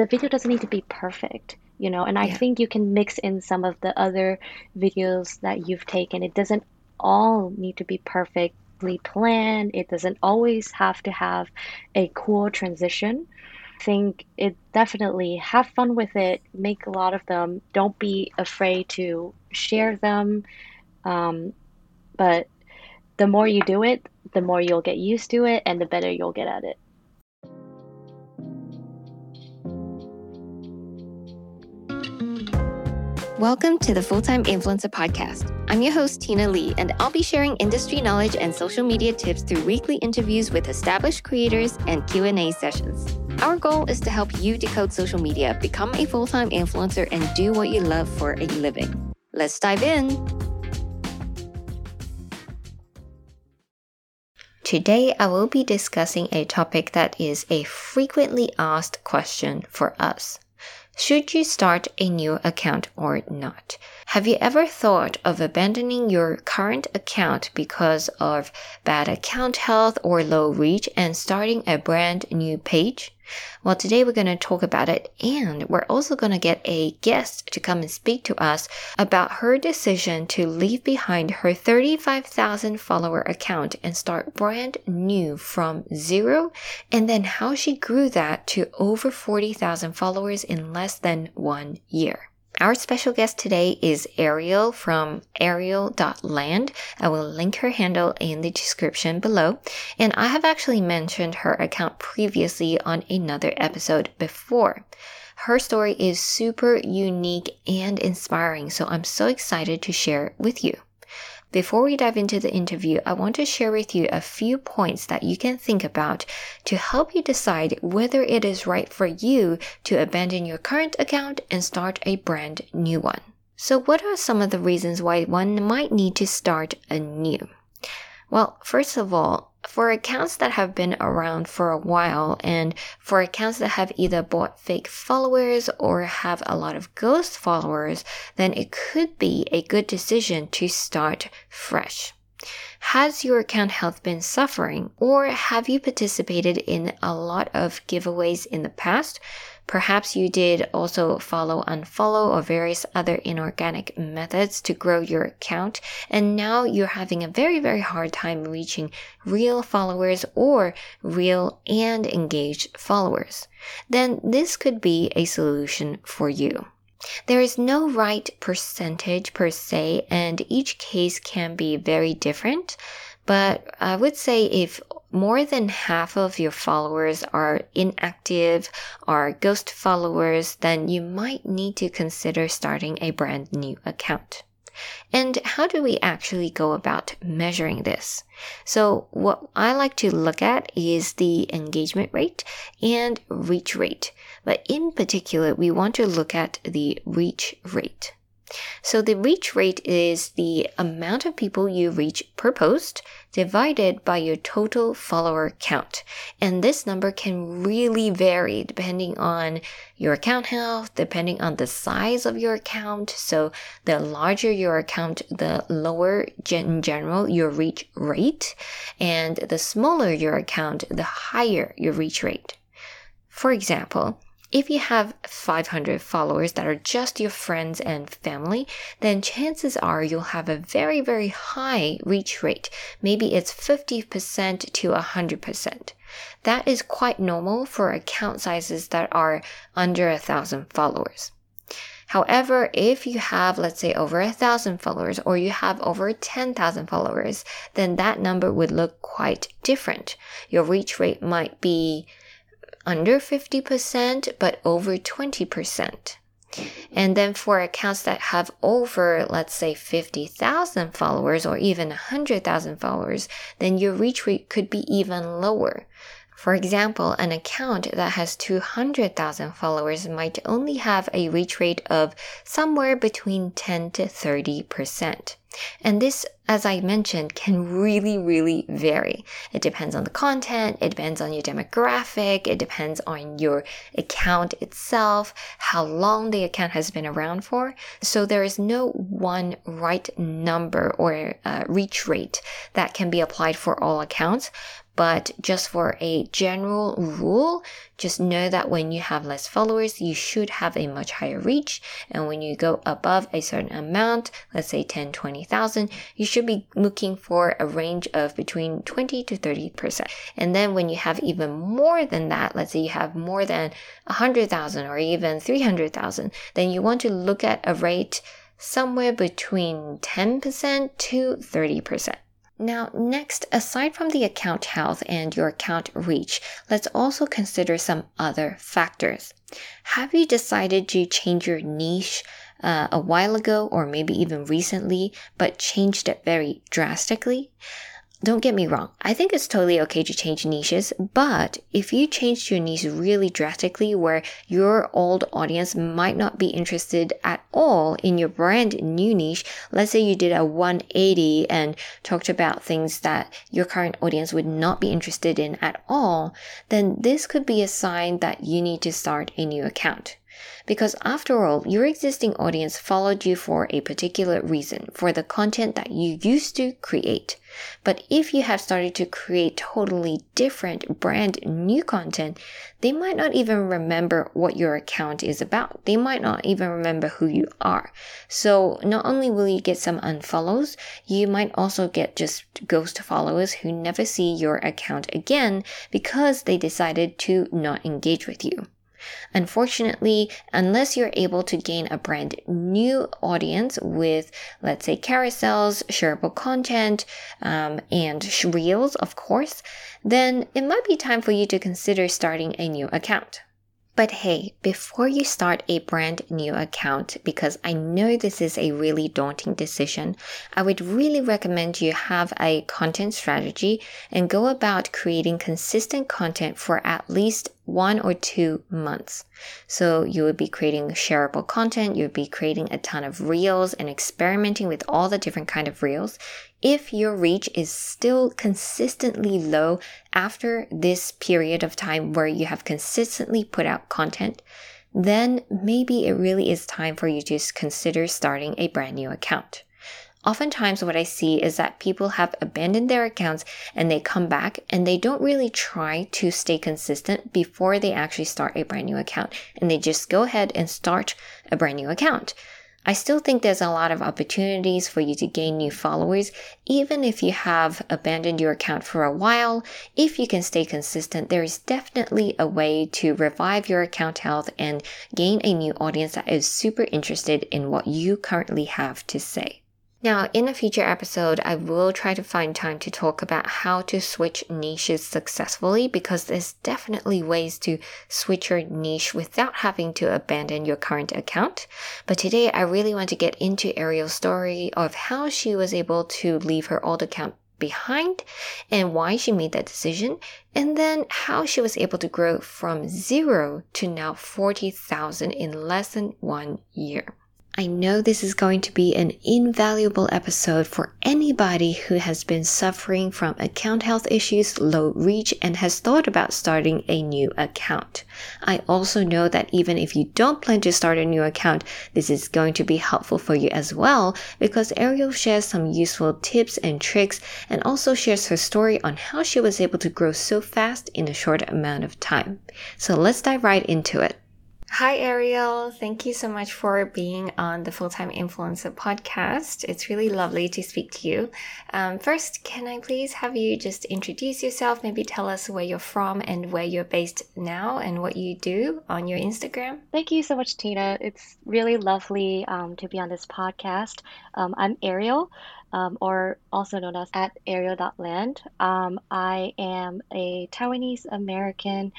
the video doesn't need to be perfect, you know, and I Yeah. think you can mix in some of the other videos that you've taken. It doesn't all need to be perfectly planned. It doesn't always have to have a cool transition. I think it definitely have fun with it, make a lot of them. Don't be afraid to share them. Um, but the more you do it, the more you'll get used to it and the better you'll get at it. Welcome to the Full Time Influencer Podcast. I'm your host, Tina Lee, and I'll be sharing industry knowledge and social media tips through weekly interviews with established creators and Q&A sessions. Our goal is to help you decode social media, become a full-time influencer, and do what you love for a living. Let's dive in. Today, I will be discussing a topic that is a frequently asked question for us. Should you start a new account or not? Have you ever thought of abandoning your current account because of bad account health or low reach and starting a brand new page? Well, today we're going to talk about it and we're also going to get a guest to come and speak to us about her decision to leave behind her 35,000 follower account and start brand new from zero and then how she grew that to over 40,000 followers in less than one year. Our special guest today is Ariel from ariel.land. I will link her handle in the description below. And I have actually mentioned her account previously on another episode before. Her story is super unique and inspiring, so I'm so excited to share it with you. Before we dive into the interview, I want to share with you a few points that you can think about to help you decide whether it is right for you to abandon your current account and start a brand new one. So, what are some of the reasons why one might need to start anew? Well, first of all, for accounts that have been around for a while and for accounts that have either bought fake followers or have a lot of ghost followers, then it could be a good decision to start fresh. Has your account health been suffering or have you participated in a lot of giveaways in the past? Perhaps you did also follow, unfollow, or various other inorganic methods to grow your account, and now you're having a very, very hard time reaching real followers or real and engaged followers. Then this could be a solution for you. There is no right percentage per se, and each case can be very different. But I would say if more than half of your followers are inactive, are ghost followers, then you might need to consider starting a brand new account. And how do we actually go about measuring this? So what I like to look at is the engagement rate and reach rate. But in particular, we want to look at the reach rate. So the reach rate is the amount of people you reach per post divided by your total follower count. And this number can really vary depending on your account health, depending on the size of your account. So the larger your account, the lower in general your reach rate. And the smaller your account, the higher your reach rate. For example, if you have 500 followers that are just your friends and family, then chances are you'll have a very, very high reach rate. Maybe it's 50% to 100%. That is quite normal for account sizes that are under a thousand followers. However, if you have, let's say, over a thousand followers or you have over 10,000 followers, then that number would look quite different. Your reach rate might be under 50%, but over 20%. And then for accounts that have over, let's say, 50,000 followers or even 100,000 followers, then your reach rate could be even lower. For example, an account that has 200,000 followers might only have a reach rate of somewhere between 10 to 30%. And this, as I mentioned, can really, really vary. It depends on the content, it depends on your demographic, it depends on your account itself, how long the account has been around for. So there is no one right number or uh, reach rate that can be applied for all accounts. But just for a general rule Just know that when you have less followers, you should have a much higher reach. And when you go above a certain amount, let's say 10, 20,000, you should be looking for a range of between 20 to 30%. And then when you have even more than that, let's say you have more than 100,000 or even 300,000, then you want to look at a rate somewhere between 10% to 30%. Now, next, aside from the account health and your account reach, let's also consider some other factors. Have you decided to change your niche uh, a while ago or maybe even recently, but changed it very drastically? Don't get me wrong, I think it's totally okay to change niches, but if you change your niche really drastically where your old audience might not be interested at all in your brand new niche, let's say you did a 180 and talked about things that your current audience would not be interested in at all, then this could be a sign that you need to start a new account. Because after all, your existing audience followed you for a particular reason, for the content that you used to create. But if you have started to create totally different, brand new content, they might not even remember what your account is about. They might not even remember who you are. So not only will you get some unfollows, you might also get just ghost followers who never see your account again because they decided to not engage with you. Unfortunately, unless you're able to gain a brand new audience with, let's say, carousels, shareable content, um, and reels, of course, then it might be time for you to consider starting a new account. But hey, before you start a brand new account, because I know this is a really daunting decision, I would really recommend you have a content strategy and go about creating consistent content for at least one or two months. So you would be creating shareable content, you would be creating a ton of reels and experimenting with all the different kind of reels. If your reach is still consistently low after this period of time where you have consistently put out content, then maybe it really is time for you to consider starting a brand new account. Oftentimes, what I see is that people have abandoned their accounts and they come back and they don't really try to stay consistent before they actually start a brand new account. And they just go ahead and start a brand new account. I still think there's a lot of opportunities for you to gain new followers, even if you have abandoned your account for a while. If you can stay consistent, there is definitely a way to revive your account health and gain a new audience that is super interested in what you currently have to say. Now, in a future episode, I will try to find time to talk about how to switch niches successfully because there's definitely ways to switch your niche without having to abandon your current account. But today, I really want to get into Ariel's story of how she was able to leave her old account behind and why she made that decision, and then how she was able to grow from zero to now 40,000 in less than one year. I know this is going to be an invaluable episode for anybody who has been suffering from account health issues, low reach, and has thought about starting a new account. I also know that even if you don't plan to start a new account, this is going to be helpful for you as well because Ariel shares some useful tips and tricks and also shares her story on how she was able to grow so fast in a short amount of time. So let's dive right into it. Hi, Ariel. Thank you so much for being on the Full Time Influencer podcast. It's really lovely to speak to you. Um, first, can I please have you just introduce yourself? Maybe tell us where you're from and where you're based now and what you do on your Instagram. Thank you so much, Tina. It's really lovely um, to be on this podcast. Um, I'm Ariel. Um, or also known as at ariel.land. Um, I am a Taiwanese American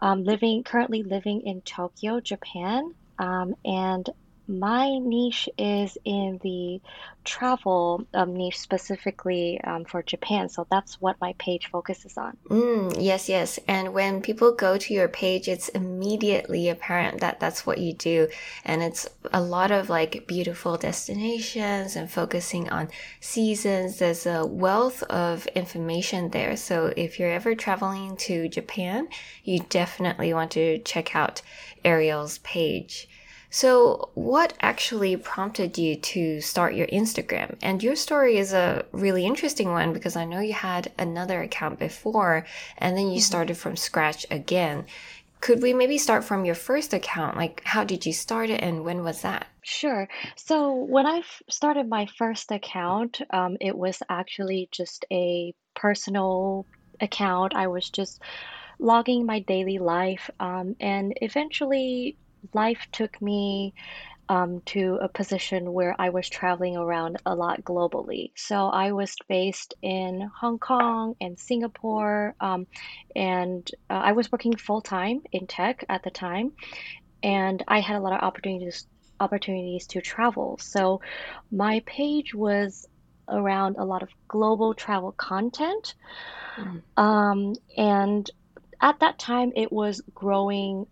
um, living currently living in Tokyo, Japan, um, and my niche is in the travel um, niche specifically um, for Japan. So that's what my page focuses on. Mm, yes, yes. And when people go to your page, it's immediately apparent that that's what you do. And it's a lot of like beautiful destinations and focusing on seasons. There's a wealth of information there. So if you're ever traveling to Japan, you definitely want to check out Ariel's page. So, what actually prompted you to start your Instagram? And your story is a really interesting one because I know you had another account before and then you mm-hmm. started from scratch again. could we maybe start from your first account? Like, how did you start it and when was that? Sure. So when I started my first account, um, it was actually just a personal account. I was just logging my daily life, um, and eventually life took me um, to a position where I was traveling around a lot globally. So I was based in Hong Kong and Singapore, um, and uh, I was working full time in tech at the time, and I had a lot of opportunities opportunities to travel. So my page was around a lot of global travel content, mm. um, and at that time it was growing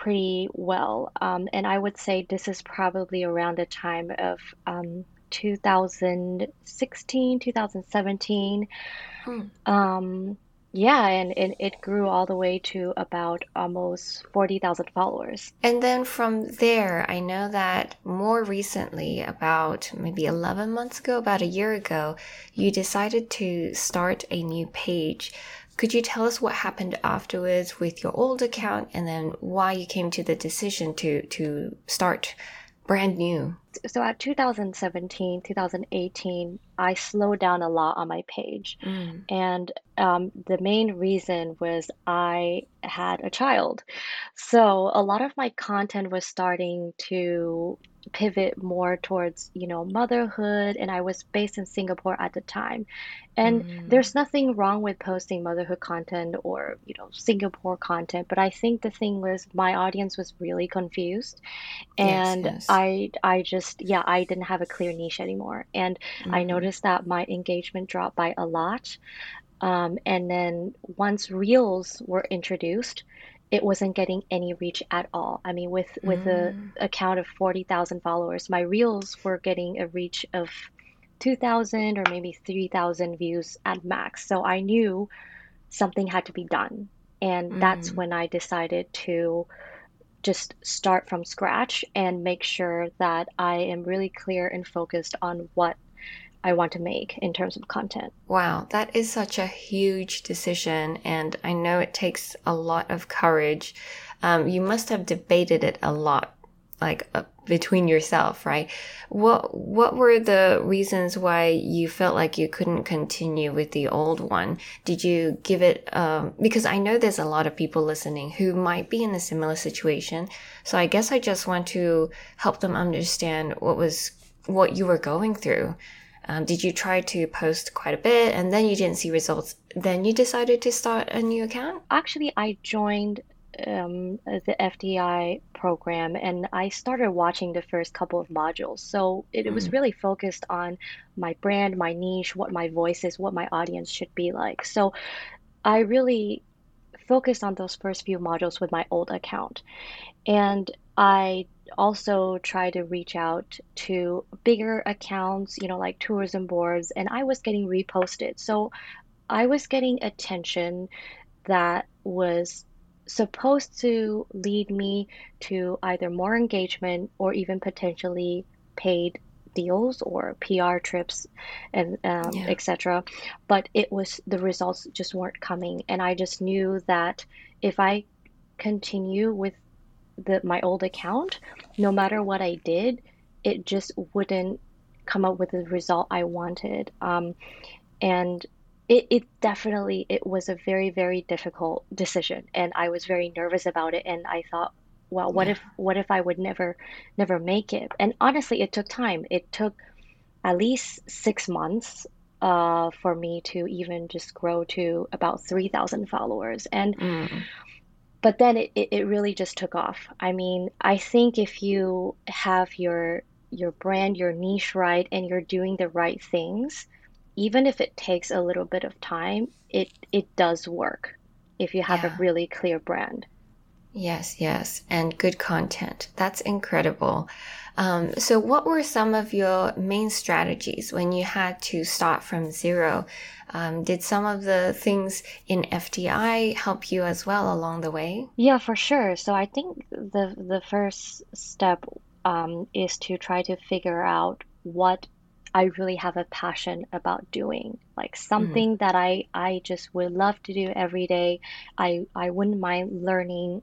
pretty well. Um, and I would say this is probably around the time of um, 2016, 2017. Hmm. Um, yeah, and, and it grew all the way to about almost 40,000 followers. And then from there, I know that more recently, about maybe 11 months ago, about a year ago, you decided to start a new page. Could you tell us what happened afterwards with your old account and then why you came to the decision to, to start brand new? So at 2017, 2018, I slowed down a lot on my page. Mm. And um, the main reason was I had a child. So a lot of my content was starting to pivot more towards you know motherhood and i was based in singapore at the time and mm. there's nothing wrong with posting motherhood content or you know singapore content but i think the thing was my audience was really confused and yes, yes. i i just yeah i didn't have a clear niche anymore and mm. i noticed that my engagement dropped by a lot um, and then once reels were introduced it wasn't getting any reach at all. I mean, with with mm. a account of forty thousand followers, my reels were getting a reach of two thousand or maybe three thousand views at max. So I knew something had to be done, and mm. that's when I decided to just start from scratch and make sure that I am really clear and focused on what I want to make in terms of content. Wow, that is such a huge decision, and I know it takes a lot of courage. Um, you must have debated it a lot, like uh, between yourself, right? What What were the reasons why you felt like you couldn't continue with the old one? Did you give it? Um, because I know there's a lot of people listening who might be in a similar situation. So I guess I just want to help them understand what was what you were going through. Um, did you try to post quite a bit and then you didn't see results? Then you decided to start a new account? Actually, I joined um, the FTI program and I started watching the first couple of modules. So it, it was mm. really focused on my brand, my niche, what my voice is, what my audience should be like. So I really focused on those first few modules with my old account. And I also try to reach out to bigger accounts, you know, like tourism boards, and I was getting reposted. So I was getting attention that was supposed to lead me to either more engagement or even potentially paid deals or PR trips and um, yeah. etc. But it was the results just weren't coming, and I just knew that if I continue with the my old account, no matter what I did, it just wouldn't come up with the result I wanted. Um, and it, it definitely it was a very very difficult decision, and I was very nervous about it. And I thought, well, what yeah. if what if I would never never make it? And honestly, it took time. It took at least six months uh, for me to even just grow to about 3,000 followers. And mm but then it, it really just took off. I mean, I think if you have your your brand, your niche right, and you're doing the right things, even if it takes a little bit of time, it it does work if you have yeah. a really clear brand. Yes, yes, and good content. That's incredible. Um, so, what were some of your main strategies when you had to start from zero? Um, did some of the things in FTI help you as well along the way? Yeah, for sure. So, I think the the first step um, is to try to figure out what I really have a passion about doing, like something mm-hmm. that I I just would love to do every day. I I wouldn't mind learning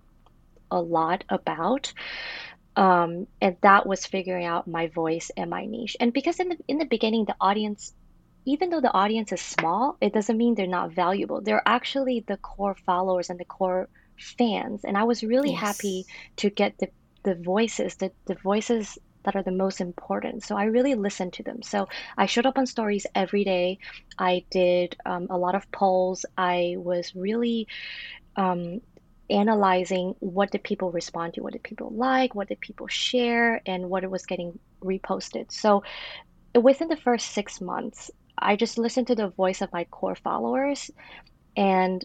a lot about. Um, and that was figuring out my voice and my niche. And because in the in the beginning, the audience, even though the audience is small, it doesn't mean they're not valuable. They're actually the core followers and the core fans. And I was really Yes. happy to get the the voices, the, the voices that are the most important. So I really listened to them. So I showed up on stories every day. I did um, a lot of polls. I was really um, analyzing what did people respond to, what did people like, what did people share, and what it was getting reposted. So within the first six months, I just listened to the voice of my core followers and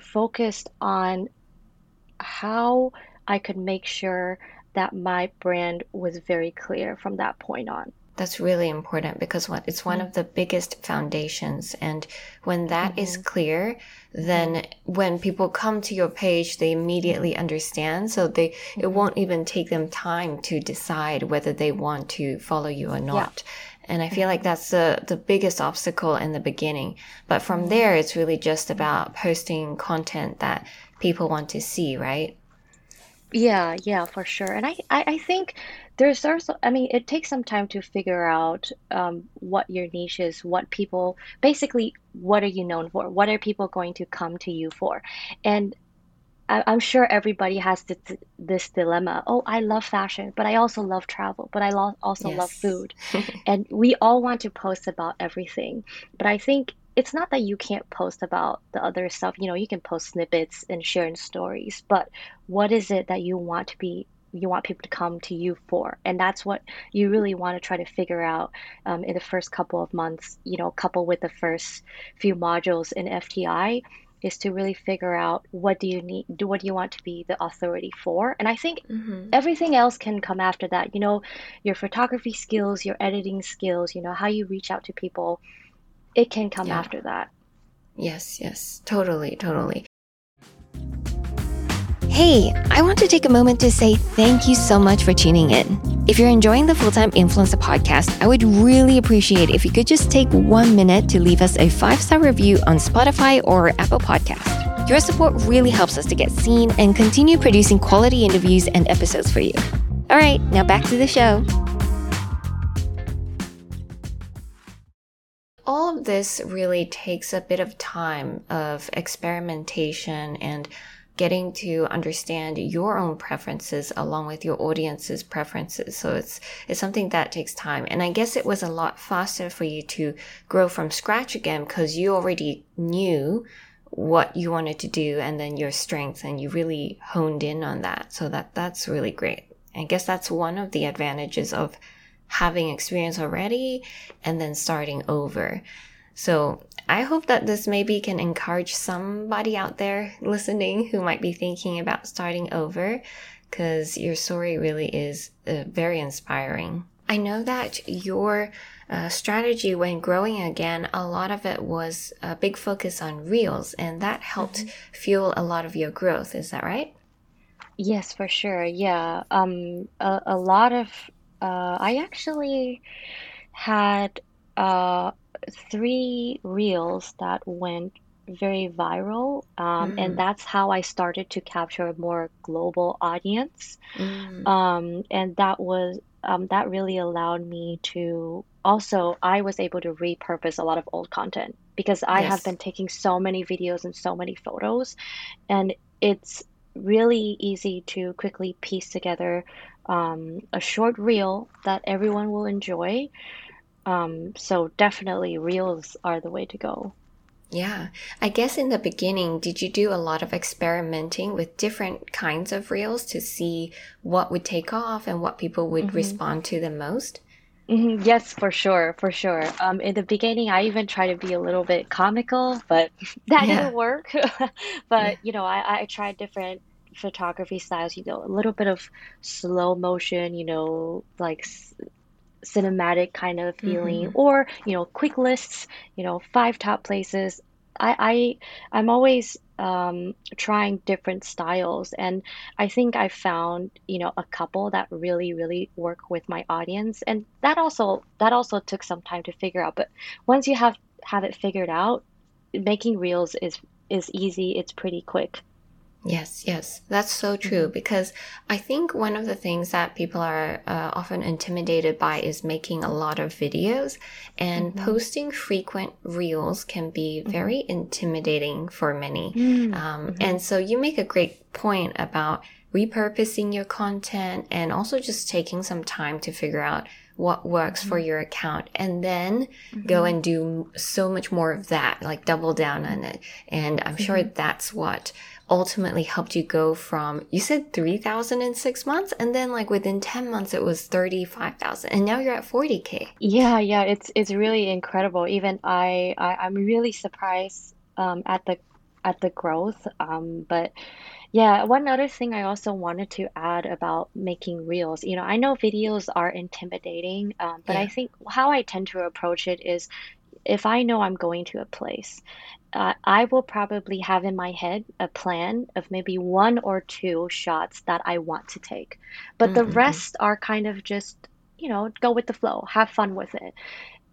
focused on how I could make sure that my brand was very clear from that point on. That's really important because what it's one mm-hmm. of the biggest foundations. And when that is mm-hmm. clear, then when people come to your page, they immediately understand. So they, it mm-hmm. won't even take them time to decide whether they want to follow you or not. And I feel like that's the, the biggest obstacle in the beginning. But from there, it's really just about posting content that people want to see, right? Yeah, yeah, for sure. And I, I, I think there's also, I mean, it takes some time to figure out um, what your niche is, what people, basically, what are you known for? What are people going to come to you for? And I, I'm sure everybody has this, this dilemma. Oh, I love fashion, but I also love travel, but I lo also love food. And we all want to post about everything. But I think it's not that you can't post about the other stuff. You know, you can post snippets and share in stories, but what is it that you want to be, you want people to come to you for? And that's what you really want to try to figure out um, in the first couple of months, you know, couple with the first few modules in FTI is to really figure out what do you need, do what do you want to be the authority for? And I think hmm everything else can come after that. You know, your photography skills, your editing skills, you know, how you reach out to people, it can come Yeah. after that. Yes, yes, totally, totally. Hey, I want to take a moment to say thank you so much for tuning in. If you're enjoying the Full Time Influencer podcast, I would really appreciate if you could just take one minute to leave us a five star review on Spotify or Apple Podcast. Your support really helps us to get seen and continue producing quality interviews and episodes for you. All right, now back to the show. Of this really takes a bit of time of experimentation and getting to understand your own preferences along with your audience's preferences. So it's it's something that takes time. And i guess it was a lot faster for you to grow from scratch again because you already knew what you wanted to do and then your strengths and you really honed in on that. So that that's really great. I guess that's one of the advantages of having experience already and then starting over. So I hope that this maybe can encourage somebody out there listening who might be thinking about starting over because your story really is uh, very inspiring. I know that your uh, strategy when growing again, a lot of it was a big focus on reels, and that helped fuel a lot of your growth. Is that right? Yes, for sure. Yeah. Um, a, a lot of, uh, I actually had uh, three reels that went very viral, um, and Mm, that's how I started to capture a more global audience. mm, Um, and that was um, that really allowed me to also I was able to repurpose a lot of old content because I have been taking so many videos and so many photos, and it's really easy to quickly piece together um, a short reel that everyone will enjoy. Um, so definitely reels are the way to go. Yeah. I guess in the beginning, did you do a lot of experimenting with different kinds of reels to see what would take off and what people would hmm respond to the most? Mm-hmm. Yes, for sure, for sure. Um, in the beginning, I even tried to be a little bit comical, but that Yeah. didn't work. Yeah. But you know, I, I tried different photography styles, you know, a little bit of slow motion, you know, like s cinematic kind of feeling, hmm or you know, quick lists, you know, five top places. I, I I'm always um, trying different styles, and I think I found, you know, a couple that really, really work with my audience, and that also that also took some time to figure out. But once you have have it figured out, making reels is is easy. It's pretty quick. Yes, yes, that's so true. Mm-hmm. Because I think one of the things that people are uh, often intimidated by is making a lot of videos, and mm-hmm. posting frequent reels can be mm-hmm. very intimidating for many. Mm-hmm. Um, mm-hmm. and so you make a great point about repurposing your content and also just taking some time to figure out what works mm-hmm. for your account and then mm-hmm. go and do so much more of that, like double down on it. And I'm sure mm-hmm. that's what ultimately helped you go from, you said 3,000 in six months and then like within 10 months it was 35,000 and now you're at 40K. Yeah, yeah, it's, it's really incredible. Even I, I I'm really surprised, um, at the, at the growth. Um, but yeah, one other thing I also wanted to add about making reels, you know, I know videos are intimidating, um, but I think how I tend to approach it is if I know I'm going to a place, uh, I will probably have in my head a plan of maybe one or two shots that I want to take. But the mm-hmm. rest are kind of just, you know, go with the flow, have fun with it.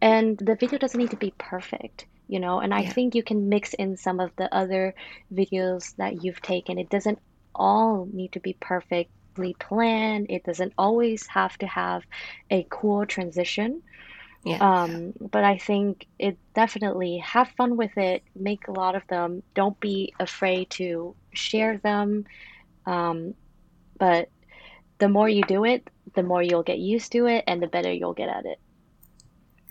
And the video doesn't need to be perfect you know and i yeah. think you can mix in some of the other videos that you've taken it doesn't all need to be perfectly planned it doesn't always have to have a cool transition yeah. Um, but I think it definitely have fun with it. Make a lot of them. Don't be afraid to share them. Um, but the more you do it, the more you'll get used to it, and the better you'll get at it.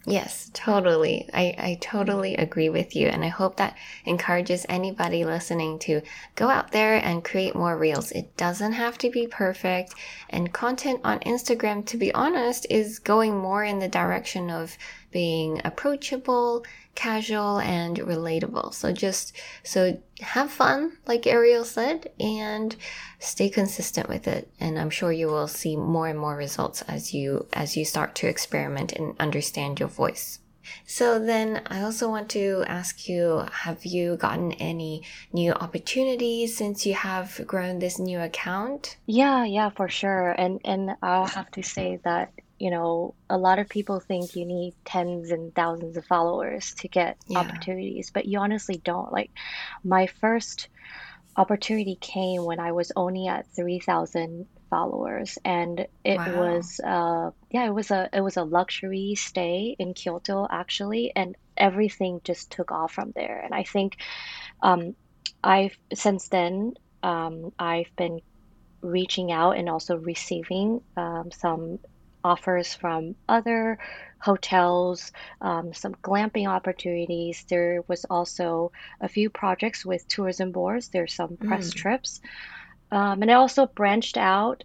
Yes, totally. I, I totally agree with you. And I hope that encourages anybody listening to go out there and create more reels. It doesn't have to be perfect. And content on Instagram, to be honest, is going more in the direction of being approachable, casual, and relatable. So just, so have fun, like Ariel said, and stay consistent with it. And I'm sure you will see more and more results as you, as you start to experiment and understand your voice. So then I also want to ask you, have you gotten any new opportunities since you have grown this new account? Yeah, yeah, for sure. And and I'll have to say that you know, a lot of people think you need tens and thousands of followers to get yeah. opportunities, but you honestly don't. Like, my first opportunity came when I was only at 3,000 followers and it wow. was uh yeah it was a it was a luxury stay in Kyoto actually and everything just took off from there and I think um I've since then um I've been reaching out and also receiving um, some offers from other hotels, um, some glamping opportunities. There was also a few projects with tourism boards. There's some press mm. trips. Um, and I also branched out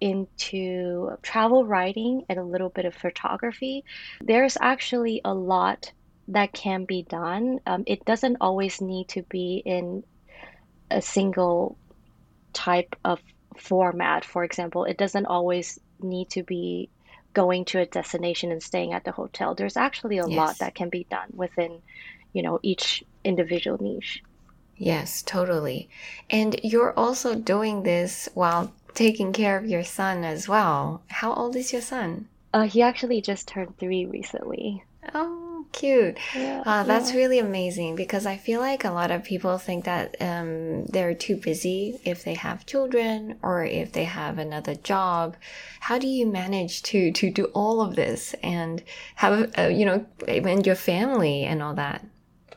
into travel writing and a little bit of photography. There's actually a lot that can be done. Um, it doesn't always need to be in a single type of format. For example, it doesn't always need to be going to a destination and staying at the hotel. There's actually a yes. lot that can be done within, you know, each individual niche. Yes, totally. And you're also doing this while taking care of your son as well. How old is your son? Uh, he actually just turned three recently. Oh, cute. Yeah, uh, that's yeah. really amazing because I feel like a lot of people think that um, they're too busy if they have children or if they have another job. How do you manage to to do all of this and have uh, you know and your family and all that?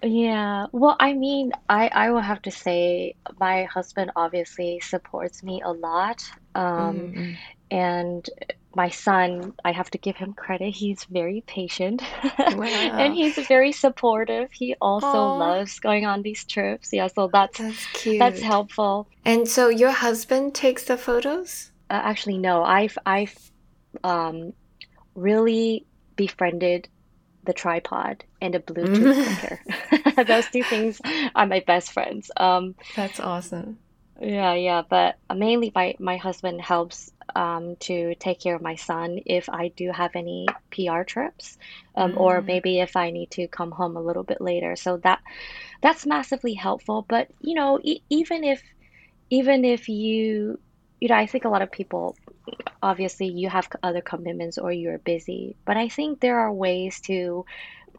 Yeah, well, I mean, I I will have to say my husband obviously supports me a lot. Um, mm -hmm. and my son, I have to give him credit. He's very patient wow. and he's very supportive. He also Aww. loves going on these trips. Yeah, so that's that's, cute. that's helpful. And so your husband takes the photos? Uh, actually, no. I've I've um, really befriended the tripod and a Bluetooth speaker. Those two things are my best friends. Um, that's awesome. Yeah, yeah, but mainly my my husband helps um, to take care of my son if I do have any PR trips, um, mm. or maybe if I need to come home a little bit later. So that that's massively helpful. But you know, e even if even if you you know, I think a lot of people obviously you have other commitments or you're busy, but I think there are ways to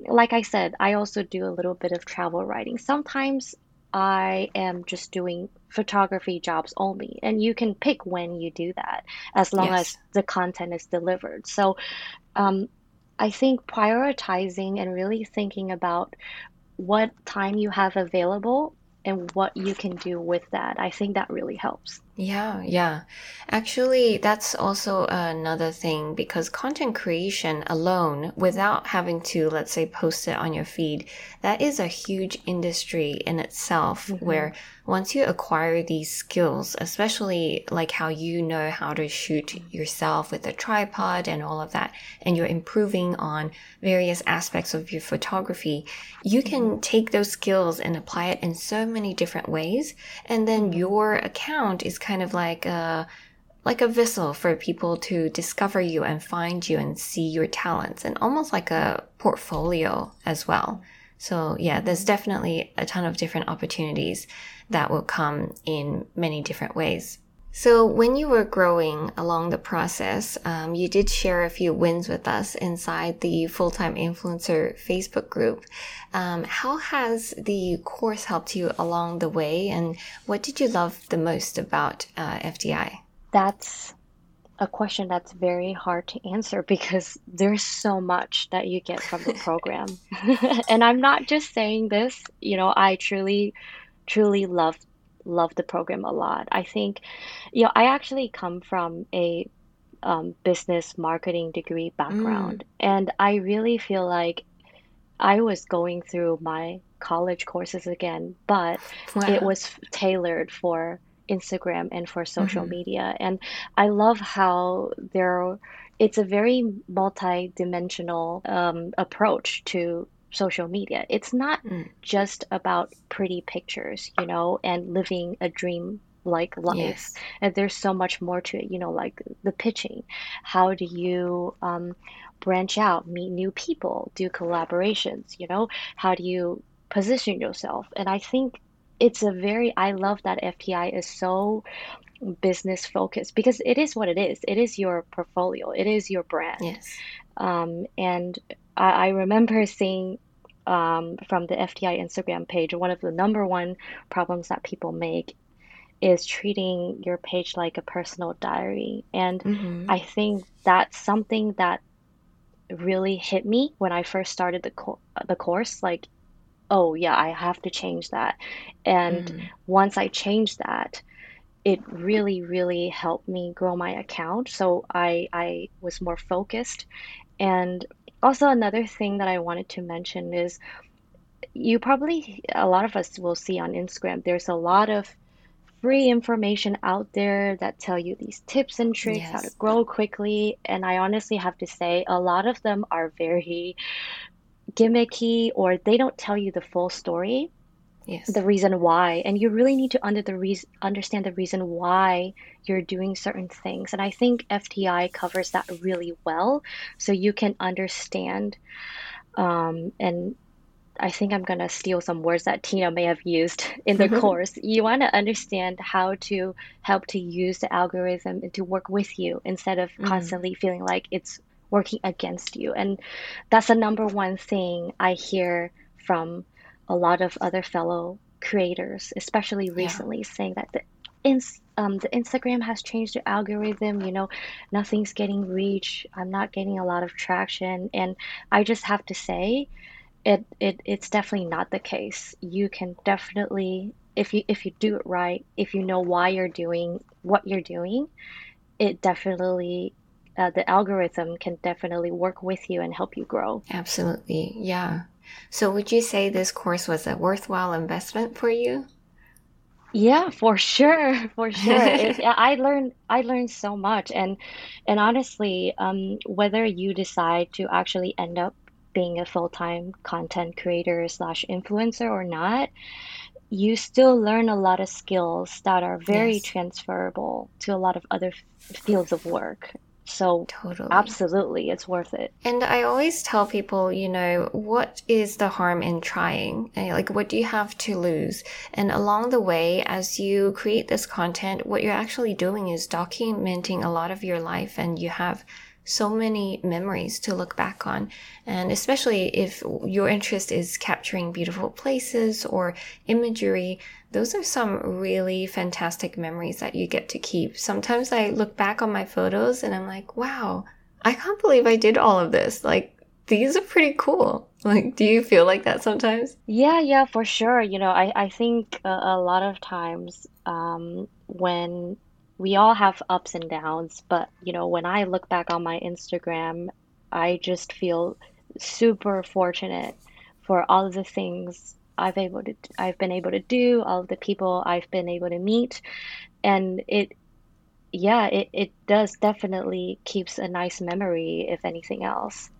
like I said, I also do a little bit of travel writing. Sometimes I am just doing photography jobs only. And you can pick when you do that as long yes. as the content is delivered. So um, I think prioritizing and really thinking about what time you have available and what you can do with that. I think that really helps. Yeah, yeah. Actually, that's also another thing because content creation alone, without having to, let's say, post it on your feed, that is a huge industry in itself mm -hmm. where once you acquire these skills, especially like how you know how to shoot yourself with a tripod and all of that, and you're improving on various aspects of your photography, you can take those skills and apply it in so many different ways. And then your account is kind of like a, like a vessel for people to discover you and find you and see your talents and almost like a portfolio as well. So yeah, there's definitely a ton of different opportunities that will come in many different ways. So when you were growing along the process, um, you did share a few wins with us inside the full-time influencer Facebook group. Um, how has the course helped you along the way, and what did you love the most about uh, FTI? That's a question that's very hard to answer because there's so much that you get from the program. and I'm not just saying this, you know, I truly truly love love the program a lot. I think, you know, I actually come from a um, business marketing degree background, mm. and I really feel like I was going through my college courses again, but wow. it was tailored for Instagram and for social mm-hmm. media. And I love how there it's a very multi-dimensional um, approach to social media. It's not mm. just about pretty pictures, you know, and living a dream like life. Yes. And there's so much more to it, you know, like the pitching. How do you um, branch out, meet new people, do collaborations, you know? How do you position yourself? And I think it's a very, I love that FTI is so business focused because it is what it is. It is your portfolio, it is your brand. Yes. Um, and I, I remember seeing um, from the FTI Instagram page, one of the number one problems that people make is treating your page like a personal diary. And mm-hmm. I think that's something that really hit me when I first started the co- the course. Like, oh yeah, I have to change that. And mm. once I changed that, it really really helped me grow my account. So I I was more focused and also, another thing that I wanted to mention is you probably, a lot of us will see on Instagram, there's a lot of free information out there that tell you these tips and tricks, yes. how to grow quickly. And I honestly have to say, a lot of them are very gimmicky or they don't tell you the full story. Yes. The reason why. And you really need to under the reason understand the reason why you're doing certain things. And I think FTI covers that really well. So you can understand um, and I think I'm going to steal some words that Tina may have used in the course. You want to understand how to help to use the algorithm and to work with you instead of mm. constantly feeling like it's working against you. And that's the number one thing I hear from a lot of other fellow creators, especially recently, yeah. saying that the ins um, the Instagram has changed the algorithm. You know, nothing's getting reach. I'm not getting a lot of traction, and I just have to say, it it it's definitely not the case. You can definitely if you if you do it right, if you know why you're doing what you're doing, it definitely uh, the algorithm can definitely work with you and help you grow. Absolutely, yeah. So, would you say this course was a worthwhile investment for you? Yeah, for sure, for sure. it, I learned I learned so much, and and honestly, um, whether you decide to actually end up being a full time content creator slash influencer or not, you still learn a lot of skills that are very yes. transferable to a lot of other fields of work. So totally. absolutely, it's worth it. And I always tell people, you know, what is the harm in trying? Eh, like, what do you have to lose? And along the way, as you create this content, what you're actually doing is documenting a lot of your life and you have so many memories to look back on. And especially if your interest is capturing beautiful places or imagery, those are some really fantastic memories that you get to keep. Sometimes I look back on my photos and I'm like, wow, I can't believe I did all of this. Like, these are pretty cool. Like, do you feel like that sometimes? Yeah, yeah, for sure. You know, I, I think a, a lot of times um, when we all have ups and downs, but you know, when I look back on my Instagram, I just feel super fortunate for all of the things I've able to I've been able to do, all of the people I've been able to meet, and it yeah, it, it does definitely keeps a nice memory if anything else.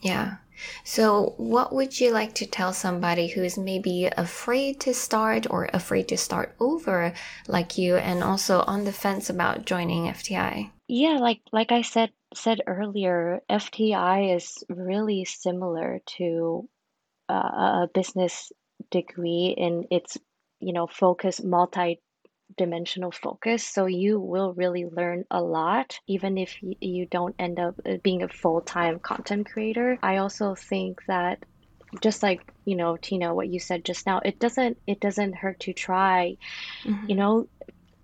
Yeah. So, what would you like to tell somebody who is maybe afraid to start or afraid to start over like you and also on the fence about joining FTI? Yeah, like like I said said earlier, FTI is really similar to uh, a business degree in its you know focus multi dimensional focus. So you will really learn a lot, even if you don't end up uh, being a full time content creator. I also think that just like you know tina what you said just now it doesn't it doesn't hurt to try mm-hmm. you know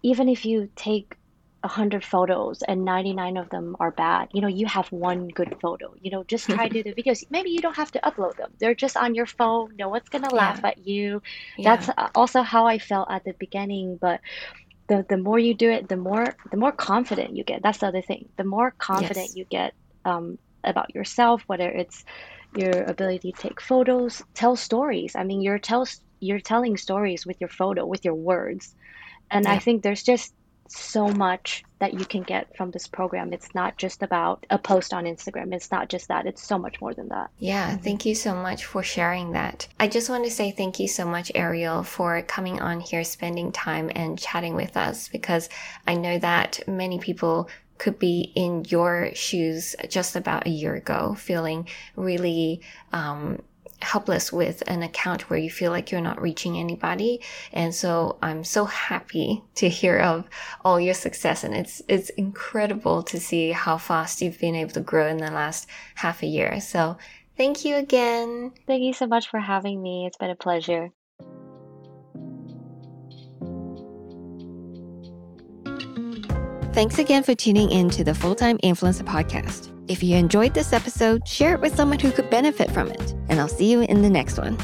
even if you take 100 photos and 99 of them are bad. You know you have one good photo. You know just try to do the videos. Maybe you don't have to upload them. They're just on your phone. No one's gonna laugh yeah. at you. Yeah. that's also how i felt at the beginning but the, the more you do it the more the more confident you get. That's the other thing. The more confident yes. you get um, about yourself whether it's your ability to take photos tell stories. I mean you're tell you're telling stories with your photo with your words. And yeah. i think there's just so much that you can get from this program. It's not just about a post on Instagram. It's not just that. It's so much more than that. Yeah, thank you so much for sharing that. I just want to say thank you so much, Ariel, for coming on here, spending time and chatting with us because I know that many people could be in your shoes just about a year ago, feeling really um, helpless with an account where you feel like you're not reaching anybody. And so I'm so happy to hear of all your success. And it's, it's incredible to see how fast you've been able to grow in the last half a year. So thank you again. Thank you so much for having me. It's been a pleasure. Thanks again for tuning in to the Full Time Influencer Podcast. If you enjoyed this episode, share it with someone who could benefit from it. And I'll see you in the next one.